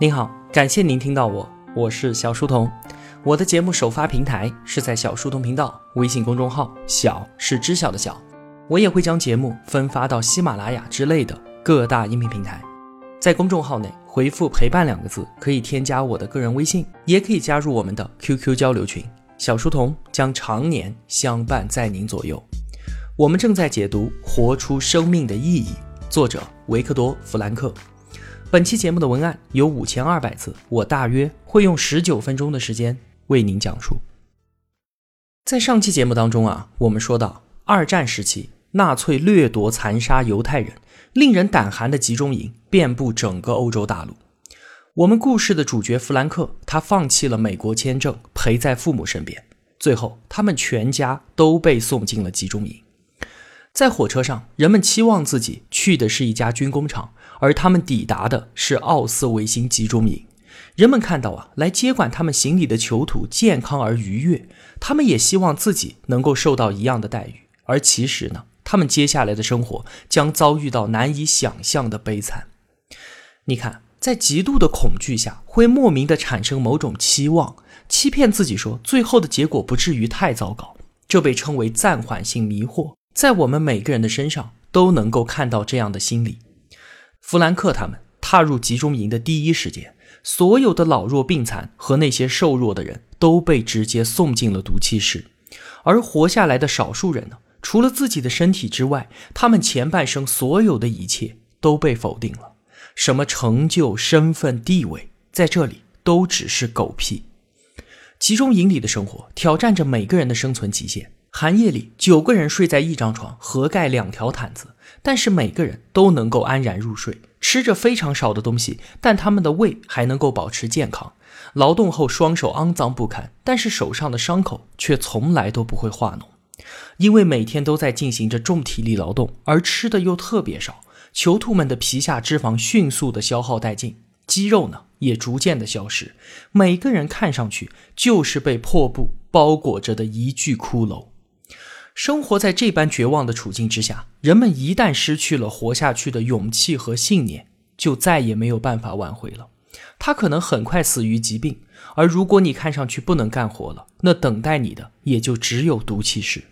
您好，感谢您听到我，我是小书童。我的节目首发平台是在小书童频道微信公众号，小是知晓的小。我也会将节目分发到喜马拉雅之类的各大音频平台。在公众号内回复“陪伴”两个字，可以添加我的个人微信，也可以加入我们的 QQ 交流群。小书童将常年相伴在您左右。我们正在解读《活出生命的意义》，作者维克多·弗兰克。本期节目的文案有五千二百字，我大约会用十九分钟的时间为您讲述。在上期节目当中啊，我们说到二战时期，纳粹掠夺、残杀犹太人，令人胆寒的集中营遍布整个欧洲大陆。我们故事的主角弗兰克，他放弃了美国签证，陪在父母身边，最后他们全家都被送进了集中营。在火车上，人们期望自己去的是一家军工厂。而他们抵达的是奥斯维辛集中营，人们看到啊，来接管他们行李的囚徒健康而愉悦，他们也希望自己能够受到一样的待遇。而其实呢，他们接下来的生活将遭遇到难以想象的悲惨。你看，在极度的恐惧下，会莫名的产生某种期望，欺骗自己说最后的结果不至于太糟糕，这被称为暂缓性迷惑。在我们每个人的身上都能够看到这样的心理。弗兰克他们踏入集中营的第一时间，所有的老弱病残和那些瘦弱的人都被直接送进了毒气室，而活下来的少数人呢，除了自己的身体之外，他们前半生所有的一切都被否定了，什么成就、身份、地位，在这里都只是狗屁。集中营里的生活挑战着每个人的生存极限，寒夜里，九个人睡在一张床，合盖两条毯子。但是每个人都能够安然入睡，吃着非常少的东西，但他们的胃还能够保持健康。劳动后双手肮脏不堪，但是手上的伤口却从来都不会化脓，因为每天都在进行着重体力劳动，而吃的又特别少。囚徒们的皮下脂肪迅速的消耗殆尽，肌肉呢也逐渐的消失，每个人看上去就是被破布包裹着的一具骷髅。生活在这般绝望的处境之下，人们一旦失去了活下去的勇气和信念，就再也没有办法挽回了。他可能很快死于疾病，而如果你看上去不能干活了，那等待你的也就只有毒气室。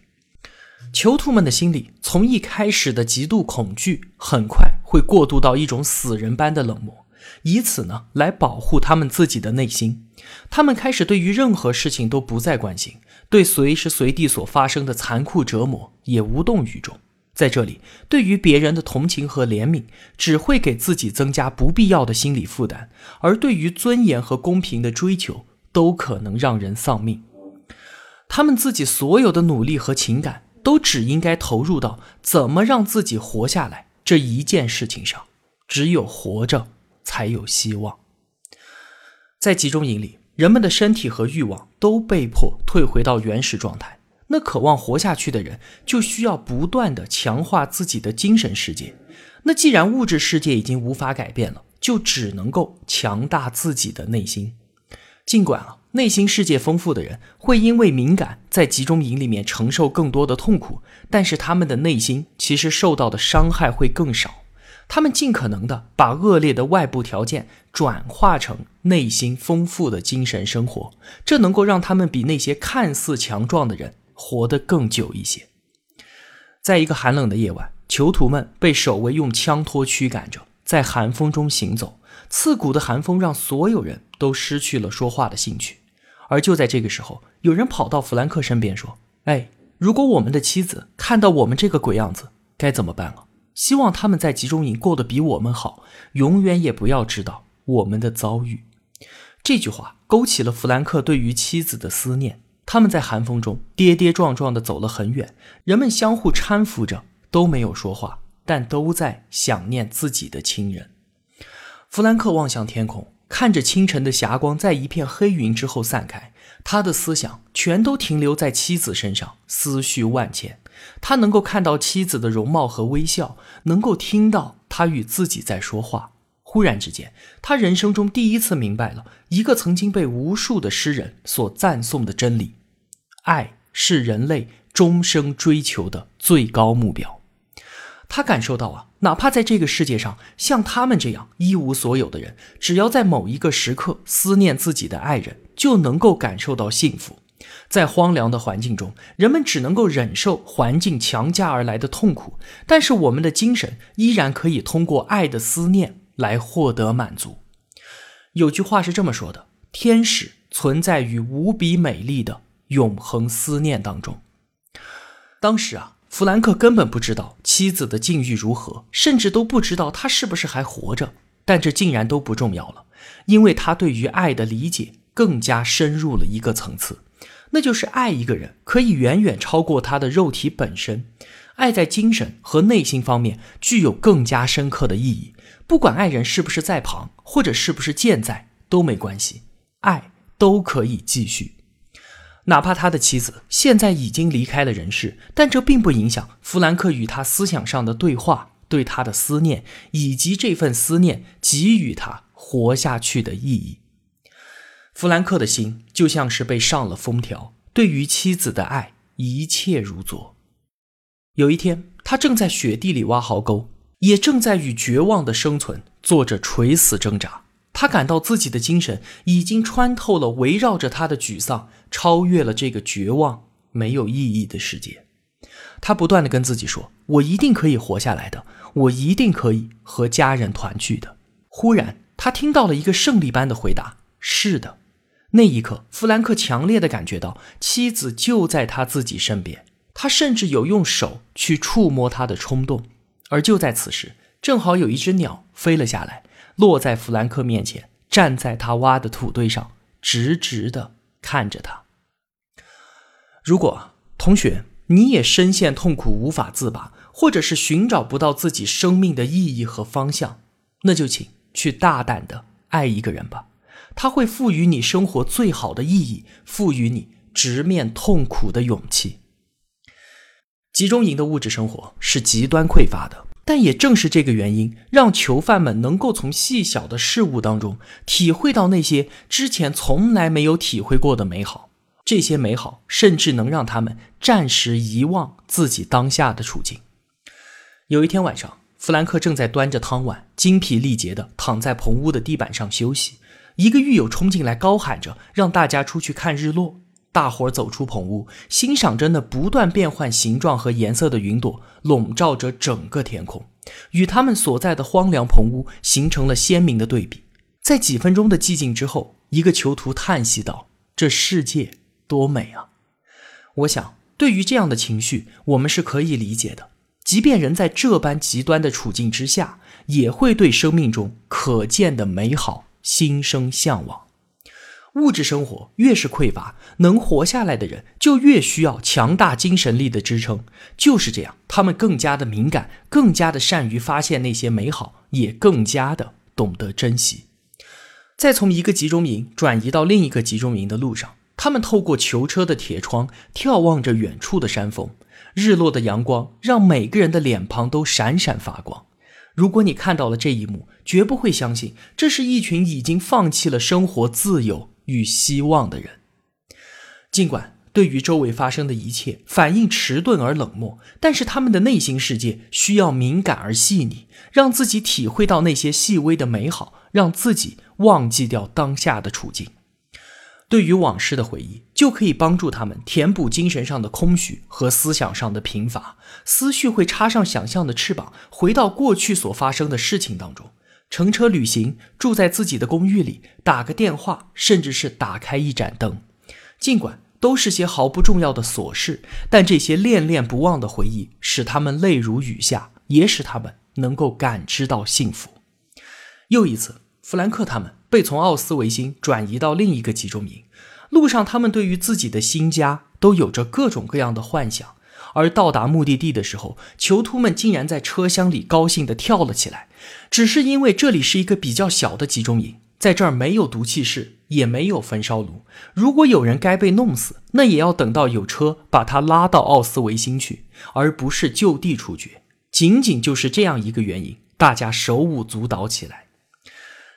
囚徒们的心里从一开始的极度恐惧，很快会过渡到一种死人般的冷漠，以此呢来保护他们自己的内心。他们开始对于任何事情都不再关心。对随时随地所发生的残酷折磨也无动于衷，在这里，对于别人的同情和怜悯只会给自己增加不必要的心理负担，而对于尊严和公平的追求都可能让人丧命。他们自己所有的努力和情感都只应该投入到怎么让自己活下来这一件事情上，只有活着才有希望。在集中营里。人们的身体和欲望都被迫退回到原始状态。那渴望活下去的人就需要不断的强化自己的精神世界。那既然物质世界已经无法改变了，就只能够强大自己的内心。尽管啊，内心世界丰富的人会因为敏感在集中营里面承受更多的痛苦，但是他们的内心其实受到的伤害会更少。他们尽可能的把恶劣的外部条件转化成内心丰富的精神生活，这能够让他们比那些看似强壮的人活得更久一些。在一个寒冷的夜晚，囚徒们被守卫用枪托驱赶着，在寒风中行走。刺骨的寒风让所有人都失去了说话的兴趣。而就在这个时候，有人跑到弗兰克身边说：“哎，如果我们的妻子看到我们这个鬼样子，该怎么办啊？”希望他们在集中营过得比我们好，永远也不要知道我们的遭遇。这句话勾起了弗兰克对于妻子的思念。他们在寒风中跌跌撞撞地走了很远，人们相互搀扶着，都没有说话，但都在想念自己的亲人。弗兰克望向天空，看着清晨的霞光在一片黑云之后散开，他的思想全都停留在妻子身上，思绪万千。他能够看到妻子的容貌和微笑，能够听到她与自己在说话。忽然之间，他人生中第一次明白了一个曾经被无数的诗人所赞颂的真理：爱是人类终生追求的最高目标。他感受到啊，哪怕在这个世界上，像他们这样一无所有的人，只要在某一个时刻思念自己的爱人，就能够感受到幸福。在荒凉的环境中，人们只能够忍受环境强加而来的痛苦，但是我们的精神依然可以通过爱的思念来获得满足。有句话是这么说的：“天使存在于无比美丽的永恒思念当中。”当时啊，弗兰克根本不知道妻子的境遇如何，甚至都不知道他是不是还活着。但这竟然都不重要了，因为他对于爱的理解更加深入了一个层次。那就是爱一个人可以远远超过他的肉体本身，爱在精神和内心方面具有更加深刻的意义。不管爱人是不是在旁，或者是不是健在都没关系，爱都可以继续。哪怕他的妻子现在已经离开了人世，但这并不影响弗兰克与他思想上的对话，对他的思念，以及这份思念给予他活下去的意义。弗兰克的心就像是被上了封条，对于妻子的爱一切如昨。有一天，他正在雪地里挖壕沟，也正在与绝望的生存做着垂死挣扎。他感到自己的精神已经穿透了围绕着他的沮丧，超越了这个绝望没有意义的世界。他不断的跟自己说：“我一定可以活下来的，我一定可以和家人团聚的。”忽然，他听到了一个胜利般的回答：“是的。”那一刻，弗兰克强烈的感觉到妻子就在他自己身边，他甚至有用手去触摸她的冲动。而就在此时，正好有一只鸟飞了下来，落在弗兰克面前，站在他挖的土堆上，直直的看着他。如果同学你也深陷痛苦无法自拔，或者是寻找不到自己生命的意义和方向，那就请去大胆的爱一个人吧。他会赋予你生活最好的意义，赋予你直面痛苦的勇气。集中营的物质生活是极端匮乏的，但也正是这个原因，让囚犯们能够从细小的事物当中体会到那些之前从来没有体会过的美好。这些美好甚至能让他们暂时遗忘自己当下的处境。有一天晚上，弗兰克正在端着汤碗，精疲力竭地躺在棚屋的地板上休息。一个狱友冲进来，高喊着让大家出去看日落。大伙儿走出棚屋，欣赏着那不断变换形状和颜色的云朵，笼罩着整个天空，与他们所在的荒凉棚屋形成了鲜明的对比。在几分钟的寂静之后，一个囚徒叹息道：“这世界多美啊！”我想，对于这样的情绪，我们是可以理解的。即便人在这般极端的处境之下，也会对生命中可见的美好。心生向往，物质生活越是匮乏，能活下来的人就越需要强大精神力的支撑。就是这样，他们更加的敏感，更加的善于发现那些美好，也更加的懂得珍惜。在从一个集中营转移到另一个集中营的路上，他们透过囚车的铁窗眺望着远处的山峰，日落的阳光让每个人的脸庞都闪闪发光。如果你看到了这一幕，绝不会相信这是一群已经放弃了生活自由与希望的人。尽管对于周围发生的一切反应迟钝而冷漠，但是他们的内心世界需要敏感而细腻，让自己体会到那些细微的美好，让自己忘记掉当下的处境。对于往事的回忆，就可以帮助他们填补精神上的空虚和思想上的贫乏。思绪会插上想象的翅膀，回到过去所发生的事情当中。乘车旅行，住在自己的公寓里，打个电话，甚至是打开一盏灯。尽管都是些毫不重要的琐事，但这些恋恋不忘的回忆，使他们泪如雨下，也使他们能够感知到幸福。又一次，弗兰克他们。被从奥斯维辛转移到另一个集中营，路上他们对于自己的新家都有着各种各样的幻想。而到达目的地的时候，囚徒们竟然在车厢里高兴地跳了起来，只是因为这里是一个比较小的集中营，在这儿没有毒气室，也没有焚烧炉。如果有人该被弄死，那也要等到有车把他拉到奥斯维辛去，而不是就地处决。仅仅就是这样一个原因，大家手舞足蹈起来。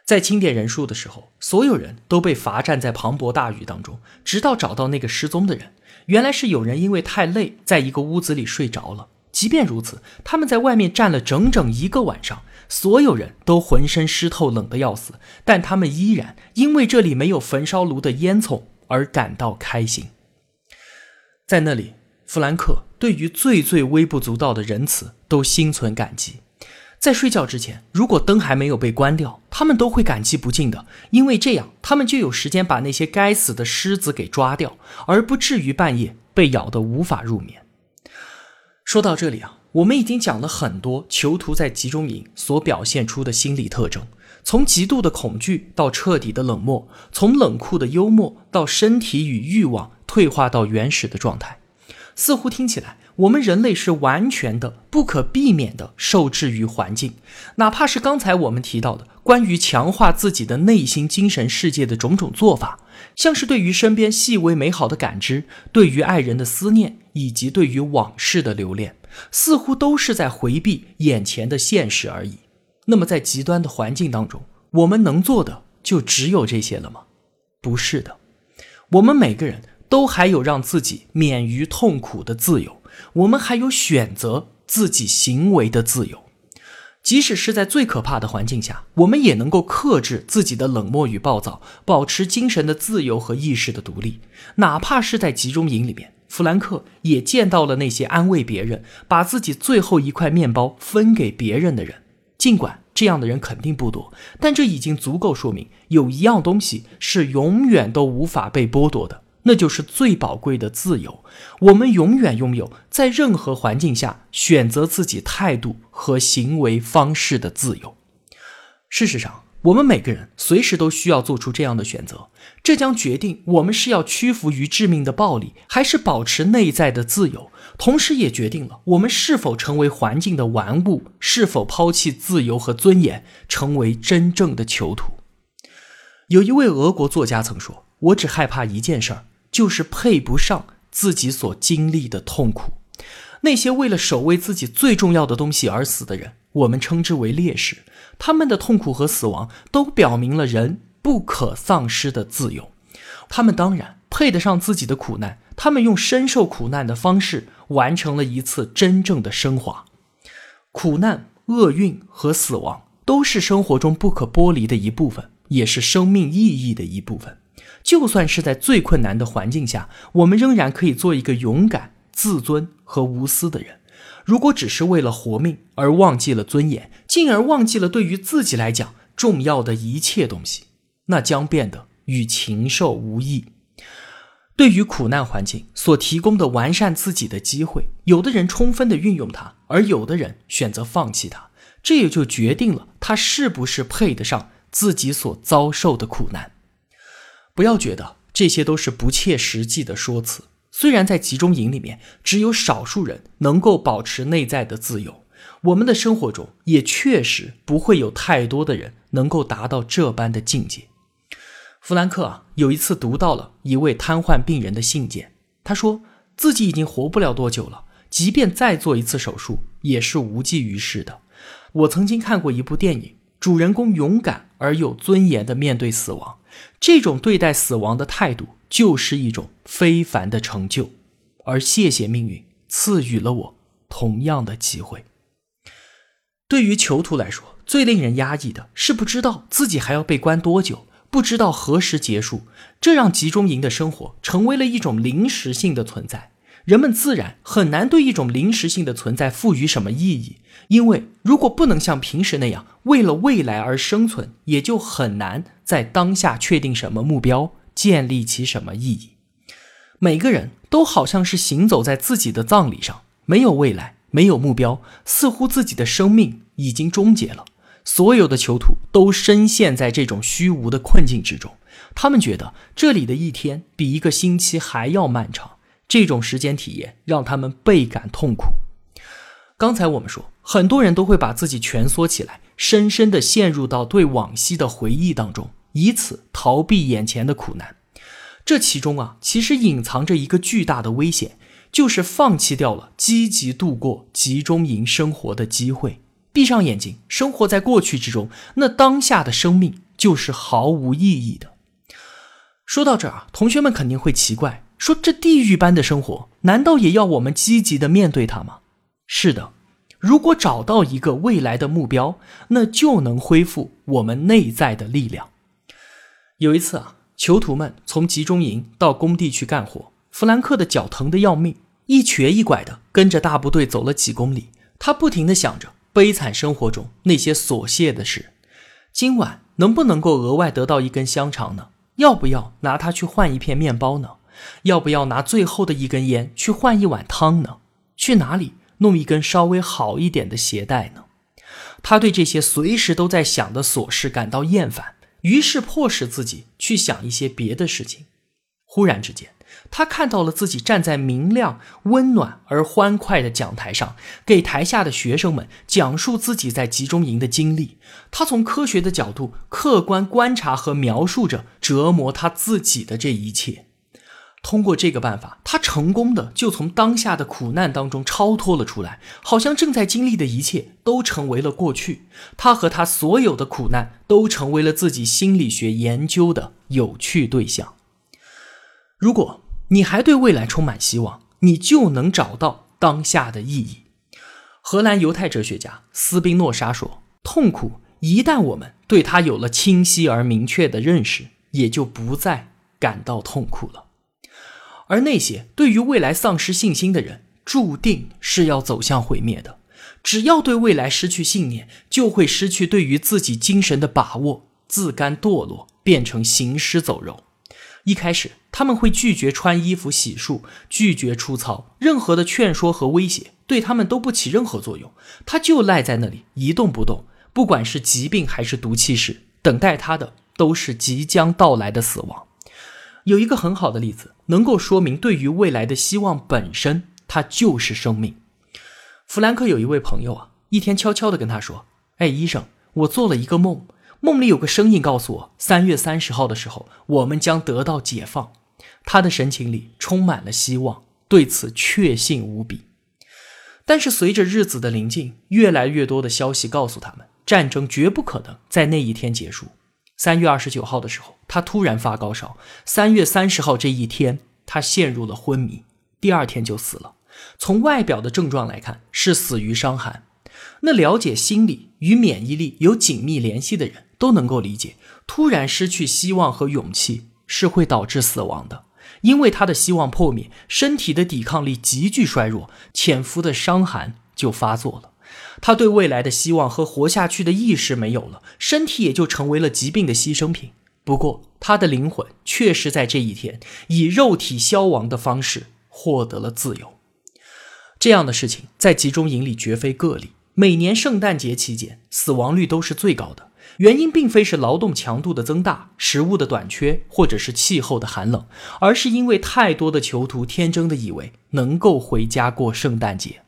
在清点人数的时候，所有人都被罚站在磅礴大雨当中，直到找到那个失踪的人。原来是有人因为太累，在一个屋子里睡着了。即便如此，他们在外面站了整整一个晚上，所有人都浑身湿透，冷得要死，但他们依然因为这里没有焚烧炉的烟囱而感到开心。在那里，弗兰克对于最最微不足道的仁慈都心存感激。在睡觉之前，如果灯还没有被关掉，他们都会感激不尽的，因为这样他们就有时间把那些该死的狮子给抓掉，而不至于半夜被咬得无法入眠。说到这里啊，我们已经讲了很多囚徒在集中营所表现出的心理特征，从极度的恐惧到彻底的冷漠，从冷酷的幽默到身体与欲望退化到原始的状态，似乎听起来。我们人类是完全的、不可避免的受制于环境，哪怕是刚才我们提到的关于强化自己的内心精神世界的种种做法，像是对于身边细微美好的感知、对于爱人的思念以及对于往事的留恋，似乎都是在回避眼前的现实而已。那么，在极端的环境当中，我们能做的就只有这些了吗？不是的，我们每个人都还有让自己免于痛苦的自由。我们还有选择自己行为的自由，即使是在最可怕的环境下，我们也能够克制自己的冷漠与暴躁，保持精神的自由和意识的独立。哪怕是在集中营里面，弗兰克也见到了那些安慰别人、把自己最后一块面包分给别人的人。尽管这样的人肯定不多，但这已经足够说明，有一样东西是永远都无法被剥夺的。那就是最宝贵的自由，我们永远拥有在任何环境下选择自己态度和行为方式的自由。事实上，我们每个人随时都需要做出这样的选择，这将决定我们是要屈服于致命的暴力，还是保持内在的自由，同时也决定了我们是否成为环境的玩物，是否抛弃自由和尊严，成为真正的囚徒。有一位俄国作家曾说：“我只害怕一件事儿。”就是配不上自己所经历的痛苦。那些为了守卫自己最重要的东西而死的人，我们称之为烈士。他们的痛苦和死亡都表明了人不可丧失的自由。他们当然配得上自己的苦难。他们用深受苦难的方式完成了一次真正的升华。苦难、厄运和死亡都是生活中不可剥离的一部分，也是生命意义的一部分。就算是在最困难的环境下，我们仍然可以做一个勇敢、自尊和无私的人。如果只是为了活命而忘记了尊严，进而忘记了对于自己来讲重要的一切东西，那将变得与禽兽无异。对于苦难环境所提供的完善自己的机会，有的人充分的运用它，而有的人选择放弃它，这也就决定了他是不是配得上自己所遭受的苦难。不要觉得这些都是不切实际的说辞。虽然在集中营里面只有少数人能够保持内在的自由，我们的生活中也确实不会有太多的人能够达到这般的境界。弗兰克啊，有一次读到了一位瘫痪病人的信件，他说自己已经活不了多久了，即便再做一次手术也是无济于事的。我曾经看过一部电影，主人公勇敢而有尊严的面对死亡。这种对待死亡的态度，就是一种非凡的成就。而谢谢命运赐予了我同样的机会。对于囚徒来说，最令人压抑的是不知道自己还要被关多久，不知道何时结束，这让集中营的生活成为了一种临时性的存在。人们自然很难对一种临时性的存在赋予什么意义，因为如果不能像平时那样为了未来而生存，也就很难在当下确定什么目标，建立起什么意义。每个人都好像是行走在自己的葬礼上，没有未来，没有目标，似乎自己的生命已经终结了。所有的囚徒都深陷在这种虚无的困境之中，他们觉得这里的一天比一个星期还要漫长。这种时间体验让他们倍感痛苦。刚才我们说，很多人都会把自己蜷缩起来，深深地陷入到对往昔的回忆当中，以此逃避眼前的苦难。这其中啊，其实隐藏着一个巨大的危险，就是放弃掉了积极度过集中营生活的机会。闭上眼睛，生活在过去之中，那当下的生命就是毫无意义的。说到这儿啊，同学们肯定会奇怪。说这地狱般的生活，难道也要我们积极的面对它吗？是的，如果找到一个未来的目标，那就能恢复我们内在的力量。有一次啊，囚徒们从集中营到工地去干活，弗兰克的脚疼得要命，一瘸一拐的跟着大部队走了几公里。他不停的想着悲惨生活中那些琐屑的事：今晚能不能够额外得到一根香肠呢？要不要拿它去换一片面包呢？要不要拿最后的一根烟去换一碗汤呢？去哪里弄一根稍微好一点的鞋带呢？他对这些随时都在想的琐事感到厌烦。于是迫使自己去想一些别的事情。忽然之间，他看到了自己站在明亮、温暖而欢快的讲台上，给台下的学生们讲述自己在集中营的经历。他从科学的角度客观观察和描述着折磨他自己的这一切。通过这个办法，他成功的就从当下的苦难当中超脱了出来，好像正在经历的一切都成为了过去。他和他所有的苦难都成为了自己心理学研究的有趣对象。如果你还对未来充满希望，你就能找到当下的意义。荷兰犹太哲学家斯宾诺莎说：“痛苦一旦我们对它有了清晰而明确的认识，也就不再感到痛苦了。”而那些对于未来丧失信心的人，注定是要走向毁灭的。只要对未来失去信念，就会失去对于自己精神的把握，自甘堕落，变成行尸走肉。一开始，他们会拒绝穿衣服、洗漱，拒绝出操，任何的劝说和威胁对他们都不起任何作用。他就赖在那里一动不动，不管是疾病还是毒气室，等待他的都是即将到来的死亡。有一个很好的例子，能够说明对于未来的希望本身，它就是生命。弗兰克有一位朋友啊，一天悄悄地跟他说：“哎，医生，我做了一个梦，梦里有个声音告诉我，三月三十号的时候，我们将得到解放。”他的神情里充满了希望，对此确信无比。但是随着日子的临近，越来越多的消息告诉他们，战争绝不可能在那一天结束。三月二十九号的时候，他突然发高烧。三月三十号这一天，他陷入了昏迷，第二天就死了。从外表的症状来看，是死于伤寒。那了解心理与免疫力有紧密联系的人都能够理解，突然失去希望和勇气是会导致死亡的，因为他的希望破灭，身体的抵抗力急剧衰弱，潜伏的伤寒就发作了。他对未来的希望和活下去的意识没有了，身体也就成为了疾病的牺牲品。不过，他的灵魂确实在这一天以肉体消亡的方式获得了自由。这样的事情在集中营里绝非个例。每年圣诞节期间，死亡率都是最高的。原因并非是劳动强度的增大、食物的短缺，或者是气候的寒冷，而是因为太多的囚徒天真的以为能够回家过圣诞节。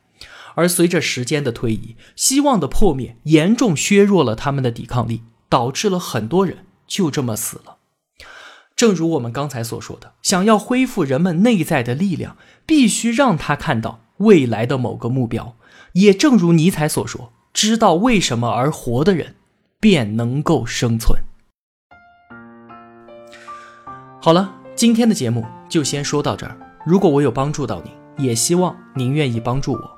而随着时间的推移，希望的破灭严重削弱了他们的抵抗力，导致了很多人就这么死了。正如我们刚才所说的，想要恢复人们内在的力量，必须让他看到未来的某个目标。也正如尼采所说：“知道为什么而活的人，便能够生存。”好了，今天的节目就先说到这儿。如果我有帮助到您，也希望您愿意帮助我。